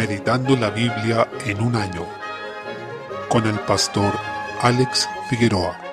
Meditando la Biblia en un año con el pastor Alex Figueroa.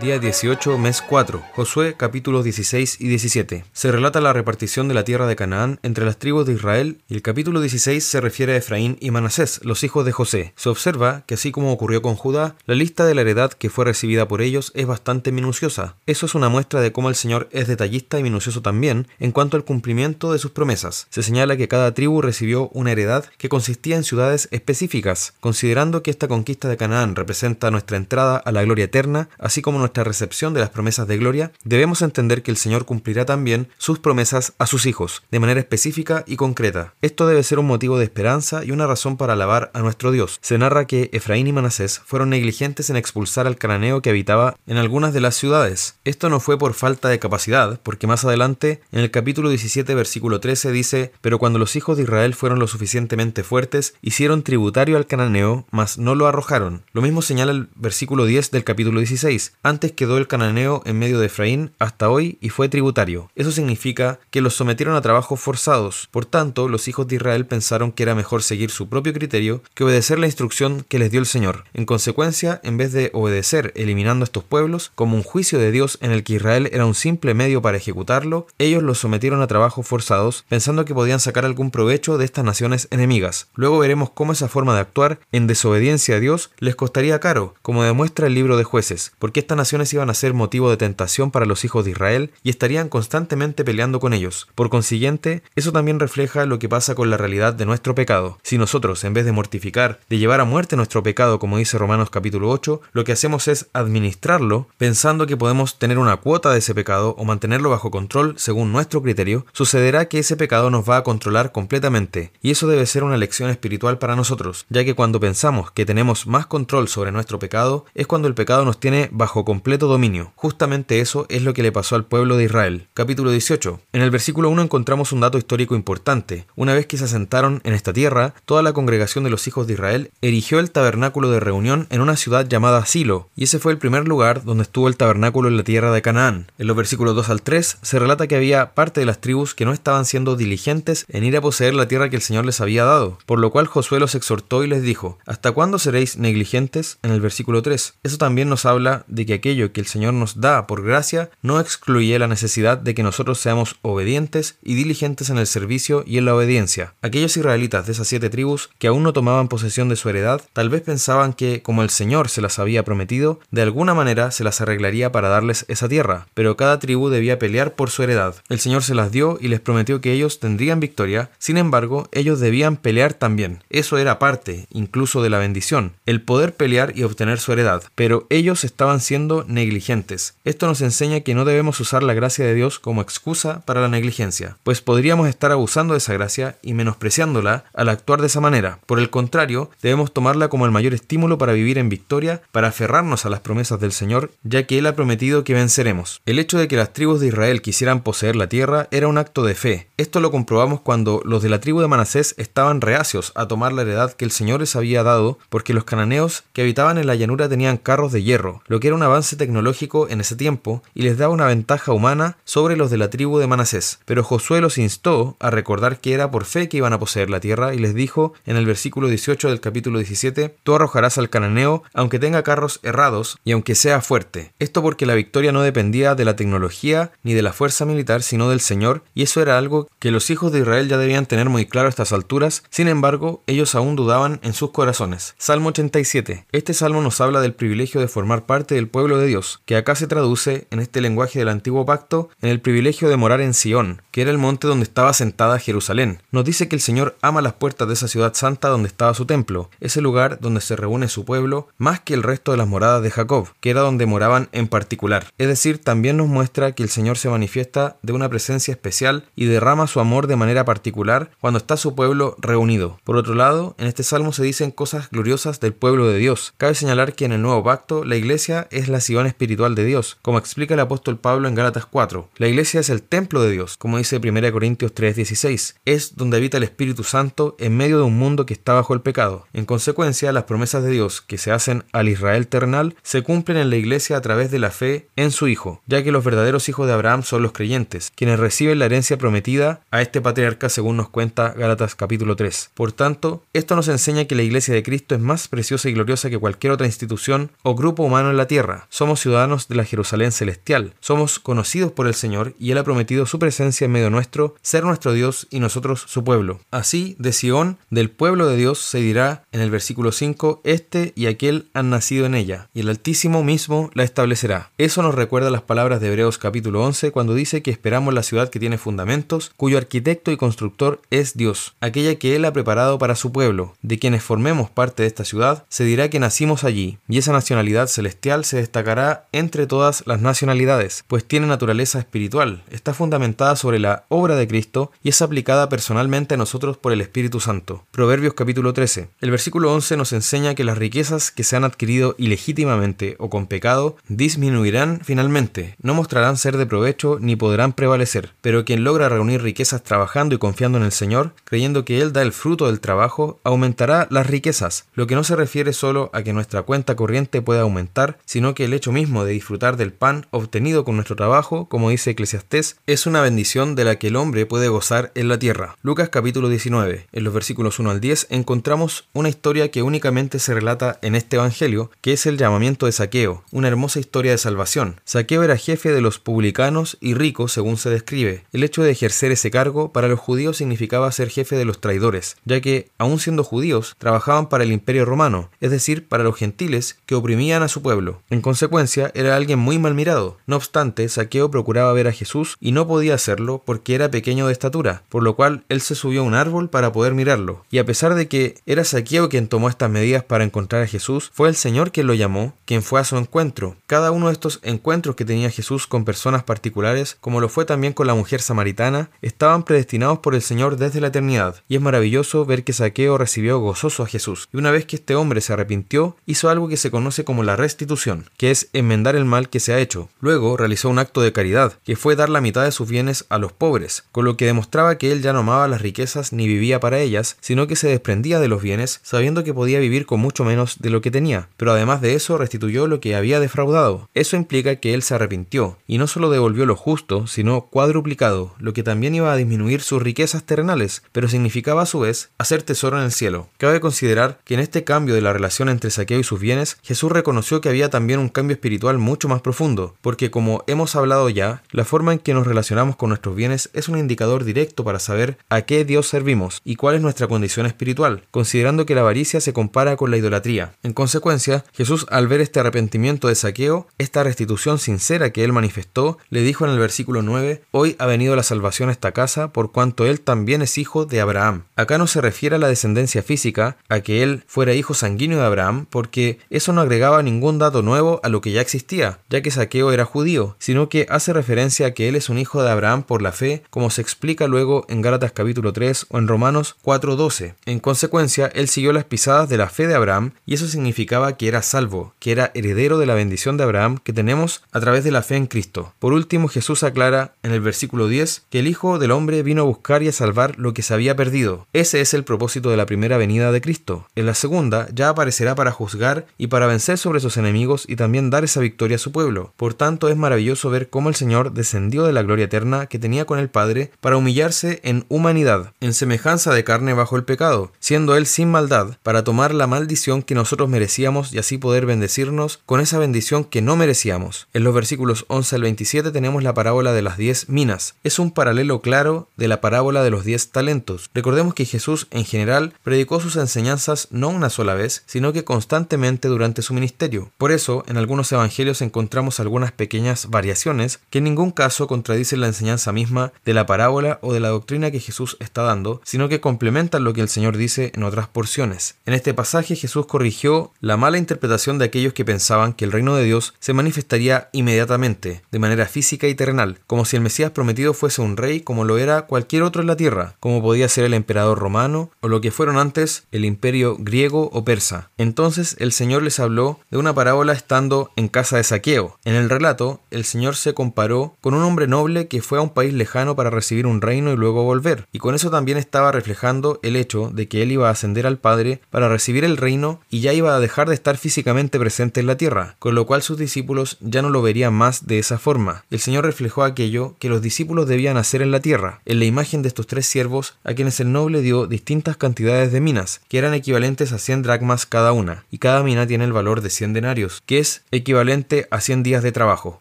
Día 18, mes 4. Josué capítulos 16 y 17. Se relata la repartición de la tierra de Canaán entre las tribus de Israel y el capítulo 16 se refiere a Efraín y Manasés, los hijos de José. Se observa que así como ocurrió con Judá, la lista de la heredad que fue recibida por ellos es bastante minuciosa. Eso es una muestra de cómo el Señor es detallista y minucioso también en cuanto al cumplimiento de sus promesas. Se señala que cada tribu recibió una heredad que consistía en ciudades específicas, considerando que esta conquista de Canaán representa nuestra entrada a la gloria eterna, así como nuestra recepción de las promesas de gloria, debemos entender que el Señor cumplirá también sus promesas a sus hijos, de manera específica y concreta. Esto debe ser un motivo de esperanza y una razón para alabar a nuestro Dios. Se narra que Efraín y Manasés fueron negligentes en expulsar al cananeo que habitaba en algunas de las ciudades. Esto no fue por falta de capacidad, porque más adelante, en el capítulo 17, versículo 13, dice, Pero cuando los hijos de Israel fueron lo suficientemente fuertes, hicieron tributario al cananeo, mas no lo arrojaron. Lo mismo señala el versículo 10 del capítulo 16. Antes quedó el cananeo en medio de Efraín hasta hoy y fue tributario. Eso significa que los sometieron a trabajos forzados. Por tanto, los hijos de Israel pensaron que era mejor seguir su propio criterio que obedecer la instrucción que les dio el Señor. En consecuencia, en vez de obedecer eliminando a estos pueblos como un juicio de Dios en el que Israel era un simple medio para ejecutarlo, ellos los sometieron a trabajos forzados pensando que podían sacar algún provecho de estas naciones enemigas. Luego veremos cómo esa forma de actuar en desobediencia a Dios les costaría caro, como demuestra el libro de jueces, porque naciones iban a ser motivo de tentación para los hijos de Israel y estarían constantemente peleando con ellos. Por consiguiente, eso también refleja lo que pasa con la realidad de nuestro pecado. Si nosotros, en vez de mortificar, de llevar a muerte nuestro pecado, como dice Romanos capítulo 8, lo que hacemos es administrarlo, pensando que podemos tener una cuota de ese pecado o mantenerlo bajo control según nuestro criterio, sucederá que ese pecado nos va a controlar completamente. Y eso debe ser una lección espiritual para nosotros, ya que cuando pensamos que tenemos más control sobre nuestro pecado, es cuando el pecado nos tiene bajo completo dominio. Justamente eso es lo que le pasó al pueblo de Israel. Capítulo 18. En el versículo 1 encontramos un dato histórico importante. Una vez que se asentaron en esta tierra, toda la congregación de los hijos de Israel erigió el tabernáculo de reunión en una ciudad llamada Silo, y ese fue el primer lugar donde estuvo el tabernáculo en la tierra de Canaán. En los versículos 2 al 3 se relata que había parte de las tribus que no estaban siendo diligentes en ir a poseer la tierra que el Señor les había dado, por lo cual Josué los exhortó y les dijo, ¿hasta cuándo seréis negligentes? En el versículo 3. Eso también nos habla de que aquello que el Señor nos da por gracia no excluye la necesidad de que nosotros seamos obedientes y diligentes en el servicio y en la obediencia. Aquellos israelitas de esas siete tribus que aún no tomaban posesión de su heredad, tal vez pensaban que, como el Señor se las había prometido, de alguna manera se las arreglaría para darles esa tierra, pero cada tribu debía pelear por su heredad. El Señor se las dio y les prometió que ellos tendrían victoria, sin embargo, ellos debían pelear también. Eso era parte, incluso de la bendición, el poder pelear y obtener su heredad, pero ellos estaban siendo negligentes. Esto nos enseña que no debemos usar la gracia de Dios como excusa para la negligencia, pues podríamos estar abusando de esa gracia y menospreciándola al actuar de esa manera. Por el contrario, debemos tomarla como el mayor estímulo para vivir en victoria, para aferrarnos a las promesas del Señor, ya que Él ha prometido que venceremos. El hecho de que las tribus de Israel quisieran poseer la tierra era un acto de fe. Esto lo comprobamos cuando los de la tribu de Manasés estaban reacios a tomar la heredad que el Señor les había dado, porque los cananeos que habitaban en la llanura tenían carros de hierro, lo que era un avance tecnológico en ese tiempo y les daba una ventaja humana sobre los de la tribu de Manasés. Pero Josué los instó a recordar que era por fe que iban a poseer la tierra y les dijo en el versículo 18 del capítulo 17, tú arrojarás al cananeo aunque tenga carros errados y aunque sea fuerte. Esto porque la victoria no dependía de la tecnología ni de la fuerza militar, sino del Señor, y eso era algo que los hijos de Israel ya debían tener muy claro a estas alturas, sin embargo, ellos aún dudaban en sus corazones. Salmo 87. Este salmo nos habla del privilegio de formar parte del pueblo de Dios, que acá se traduce, en este lenguaje del antiguo pacto, en el privilegio de morar en Sión, que era el monte donde estaba sentada Jerusalén. Nos dice que el Señor ama las puertas de esa ciudad santa donde estaba su templo, ese lugar donde se reúne su pueblo, más que el resto de las moradas de Jacob, que era donde moraban en particular. Es decir, también nos muestra que el Señor se manifiesta de una presencia especial y derrama su amor de manera particular cuando está su pueblo reunido. Por otro lado, en este salmo se dicen cosas gloriosas del pueblo de Dios. Cabe señalar que en el nuevo pacto la iglesia es la Sion espiritual de Dios, como explica el apóstol Pablo en Gálatas 4. La iglesia es el templo de Dios, como dice 1 Corintios 3:16. Es donde habita el Espíritu Santo en medio de un mundo que está bajo el pecado. En consecuencia, las promesas de Dios que se hacen al Israel terrenal se cumplen en la iglesia a través de la fe en su Hijo, ya que los verdaderos hijos de Abraham son los creyentes, quienes reciben la herencia prometida a este patriarca según nos cuenta Gálatas capítulo 3. Por tanto, esto nos enseña que la iglesia de Cristo es más preciosa y gloriosa que cualquier otra institución o grupo humano en la tierra. Somos ciudadanos de la Jerusalén celestial, somos conocidos por el Señor y Él ha prometido su presencia en medio nuestro, ser nuestro Dios y nosotros su pueblo. Así, de Sión, del pueblo de Dios, se dirá en el versículo 5, este y aquel han nacido en ella, y el Altísimo mismo la establecerá. Eso nos recuerda las palabras de Hebreos capítulo 11 cuando dice que esperamos la ciudad que tiene fundamentos, cuyo arquitecto y constructor es Dios, aquella que Él ha preparado para su pueblo. De quienes formemos parte de esta ciudad, se dirá que nacimos allí, y esa nacionalidad celestial se destacará entre todas las nacionalidades, pues tiene naturaleza espiritual, está fundamentada sobre la obra de Cristo y es aplicada personalmente a nosotros por el Espíritu Santo. Proverbios capítulo 13. El versículo 11 nos enseña que las riquezas que se han adquirido ilegítimamente o con pecado disminuirán finalmente, no mostrarán ser de provecho ni podrán prevalecer, pero quien logra reunir riquezas trabajando y confiando en el Señor, creyendo que Él da el fruto del trabajo, aumentará las riquezas, lo que no se refiere solo a que nuestra cuenta corriente pueda aumentar, sino que el hecho mismo de disfrutar del pan obtenido con nuestro trabajo, como dice Eclesiastés, es una bendición de la que el hombre puede gozar en la tierra. Lucas capítulo 19, en los versículos 1 al 10, encontramos una historia que únicamente se relata en este evangelio, que es el llamamiento de Saqueo, una hermosa historia de salvación. Saqueo era jefe de los publicanos y rico según se describe. El hecho de ejercer ese cargo para los judíos significaba ser jefe de los traidores, ya que, aun siendo judíos, trabajaban para el imperio romano, es decir, para los gentiles que oprimían a su pueblo. En consecuencia, era alguien muy mal mirado. No obstante, Saqueo procuraba ver a Jesús y no podía hacerlo porque era pequeño de estatura, por lo cual él se subió a un árbol para poder mirarlo. Y a pesar de que era Saqueo quien tomó estas medidas para encontrar a Jesús, fue el Señor quien lo llamó, quien fue a su encuentro. Cada uno de estos encuentros que tenía Jesús con personas particulares, como lo fue también con la mujer samaritana, estaban predestinados por el Señor desde la eternidad. Y es maravilloso ver que Saqueo recibió gozoso a Jesús. Y una vez que este hombre se arrepintió, hizo algo que se conoce como la restitución, que es enmendar el mal que se ha hecho. Luego realizó un acto de caridad, que fue dar la mitad de sus bienes a los pobres, con lo que demostraba que él ya no amaba las riquezas ni vivía para ellas, sino que se desprendía de los bienes, sabiendo que podía vivir con mucho menos de lo que tenía. Pero además de eso restituyó lo que había defraudado. Eso implica que él se arrepintió, y no solo devolvió lo justo, sino cuadruplicado, lo que también iba a disminuir sus riquezas terrenales, pero significaba a su vez hacer tesoro en el cielo. Cabe considerar que en este cambio de la relación entre Saqueo y sus bienes, Jesús reconoció que había también un cambio espiritual mucho más profundo, porque como hemos hablado ya, la forma en que nos relacionamos con nuestros bienes es un indicador directo para saber a qué Dios servimos y cuál es nuestra condición espiritual, considerando que la avaricia se compara con la idolatría. En consecuencia, Jesús al ver este arrepentimiento de Saqueo, esta restitución sincera que él manifestó, le dijo en el versículo 9, Hoy ha venido la salvación a esta casa por cuanto él también es hijo de Abraham. Acá no se refiere a la descendencia física, a que él fuera hijo sanguíneo de Abraham, porque eso no agregaba ningún dato nuevo a lo que ya existía, ya que Saqueo era judío, sino que hace referencia a que él es un hijo de Abraham por la fe, como se explica luego en Gálatas capítulo 3 o en Romanos 4.12. En consecuencia, él siguió las pisadas de la fe de Abraham y eso significaba que era salvo, que era heredero de la bendición de Abraham que tenemos a través de la fe en Cristo. Por último, Jesús aclara en el versículo 10 que el Hijo del Hombre vino a buscar y a salvar lo que se había perdido. Ese es el propósito de la primera venida de Cristo. En la segunda ya aparecerá para juzgar y para vencer sobre sus enemigos y también dar esa victoria a su pueblo. Por tanto, es maravilloso ver cómo el Señor descendió de la gloria eterna que tenía con el Padre para humillarse en humanidad, en semejanza de carne bajo el pecado, siendo Él sin maldad, para tomar la maldición que nosotros merecíamos y así poder bendecirnos con esa bendición que no merecíamos. En los versículos 11 al 27 tenemos la parábola de las diez minas. Es un paralelo claro de la parábola de los diez talentos. Recordemos que Jesús en general predicó sus enseñanzas no una sola vez, sino que constantemente durante su ministerio. Por eso, en algunos evangelios encontramos algunas pequeñas variaciones que en ningún caso contradicen la enseñanza misma de la parábola o de la doctrina que Jesús está dando, sino que complementan lo que el Señor dice en otras porciones. En este pasaje Jesús corrigió la mala interpretación de aquellos que pensaban que el reino de Dios se manifestaría inmediatamente, de manera física y terrenal, como si el Mesías prometido fuese un rey como lo era cualquier otro en la tierra, como podía ser el emperador romano o lo que fueron antes el imperio griego o persa. Entonces el Señor les habló de una parábola estando en casa de saqueo. En el relato, el Señor se comparó con un hombre noble que fue a un país lejano para recibir un reino y luego volver. Y con eso también estaba reflejando el hecho de que él iba a ascender al Padre para recibir el reino y ya iba a dejar de estar físicamente presente en la tierra, con lo cual sus discípulos ya no lo verían más de esa forma. El Señor reflejó aquello que los discípulos debían hacer en la tierra, en la imagen de estos tres siervos a quienes el noble dio distintas cantidades de minas, que eran equivalentes a 100 dracmas cada una, y cada mina tiene el valor de 100 denarios, que es equivalente a 100 días de trabajo.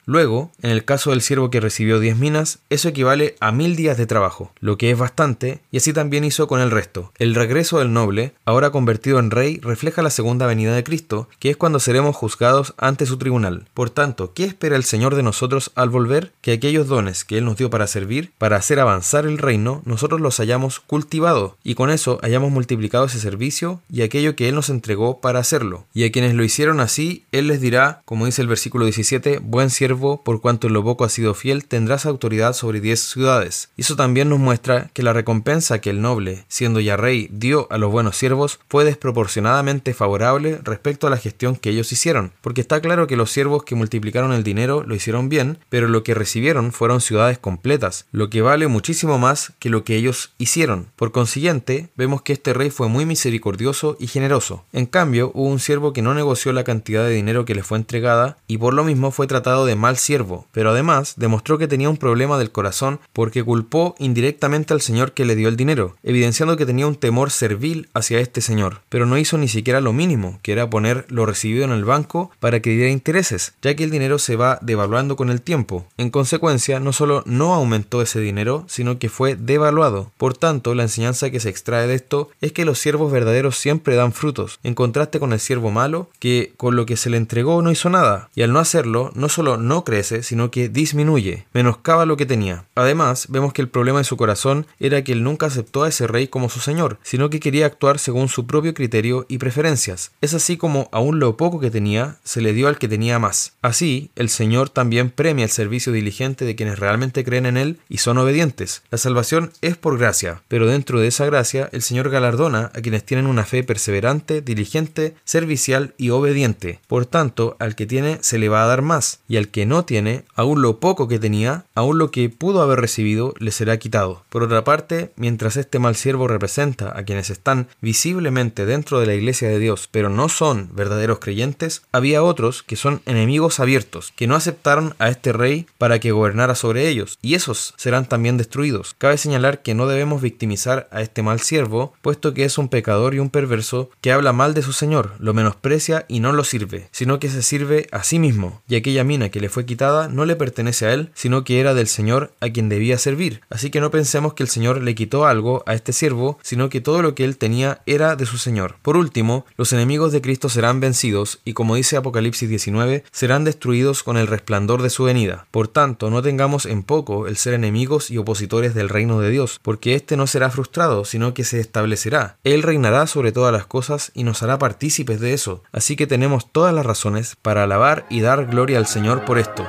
Luego, en el caso del siervo que recibió 10 minas, eso equivale a 1000 días de trabajo, lo que es bastante, y así también hizo con el resto. El regreso del noble, ahora convertido en rey, refleja la segunda venida de Cristo, que es cuando seremos juzgados ante su tribunal. Por tanto, ¿qué espera el Señor de nosotros al volver? Que aquellos dones que Él nos dio para servir, para hacer avanzar el reino, nosotros los hayamos cultivado, y con eso hayamos multiplicado ese servicio y aquello que Él nos entregó para hacerlo. Y a quienes lo hicieron así, Él les dirá, como dice el versículo 17, buen siervo, por cuanto en lo poco has sido fiel, tendrás autoridad sobre diez ciudades. Y eso también nos muestra que la recompensa que el noble, siendo ya rey, dio a los buenos siervos fue desproporcionadamente favorable respecto a la gestión que ellos hicieron, porque está claro que los siervos que multiplicaron el dinero lo hicieron bien, pero lo que recibieron fueron ciudades completas, lo que vale muchísimo más que lo que ellos hicieron. Por consiguiente, vemos que este rey fue muy misericordioso y generoso. En cambio, hubo un siervo que no negoció la cantidad de dinero que le fue entregada y por lo mismo fue tratado de mal siervo, pero además demostró que tenía un problema del corazón porque culpó indirectamente al señor que le dio el dinero, evidenciando que tenía un temor servil hacia este señor, pero no hizo ni siquiera lo mínimo, que era poner lo recibido en el banco para que diera intereses, ya que el dinero se va devaluando con el tiempo. En consecuencia, no solo no aumentó ese dinero, sino que fue devaluado. Por tanto, la enseñanza que se extrae de esto es que los siervos verdaderos siempre dan frutos, en contraste con el siervo malo, que con lo que se le entregó no hizo nada, y al no hacerlo, no solo no crece, sino que disminuye, menoscaba lo que tenía. Además, vemos que el problema de su corazón era que él nunca aceptó a ese rey como su señor, sino que quería actuar según su propio criterio y preferencias. Es así como aún lo poco que tenía se le dio al que tenía más. Así, el Señor también premia el servicio diligente de quienes realmente creen en Él y son obedientes. La salvación es por gracia, pero dentro de esa gracia el Señor galardona a quienes tienen una fe perseverante, diligente, servicial y obediente. Por al que tiene se le va a dar más, y al que no tiene, aún lo poco que tenía, aún lo que pudo haber recibido, le será quitado. Por otra parte, mientras este mal siervo representa a quienes están visiblemente dentro de la iglesia de Dios, pero no son verdaderos creyentes, había otros que son enemigos abiertos, que no aceptaron a este rey para que gobernara sobre ellos, y esos serán también destruidos. Cabe señalar que no debemos victimizar a este mal siervo, puesto que es un pecador y un perverso que habla mal de su Señor, lo menosprecia y no lo sirve, sino que se sirve a sí mismo, y aquella mina que le fue quitada no le pertenece a él, sino que era del Señor a quien debía servir. Así que no pensemos que el Señor le quitó algo a este siervo, sino que todo lo que él tenía era de su Señor. Por último, los enemigos de Cristo serán vencidos y como dice Apocalipsis 19, serán destruidos con el resplandor de su venida. Por tanto, no tengamos en poco el ser enemigos y opositores del reino de Dios, porque éste no será frustrado, sino que se establecerá. Él reinará sobre todas las cosas y nos hará partícipes de eso. Así que tenemos todas las razones para alabar y dar gloria al Señor por esto.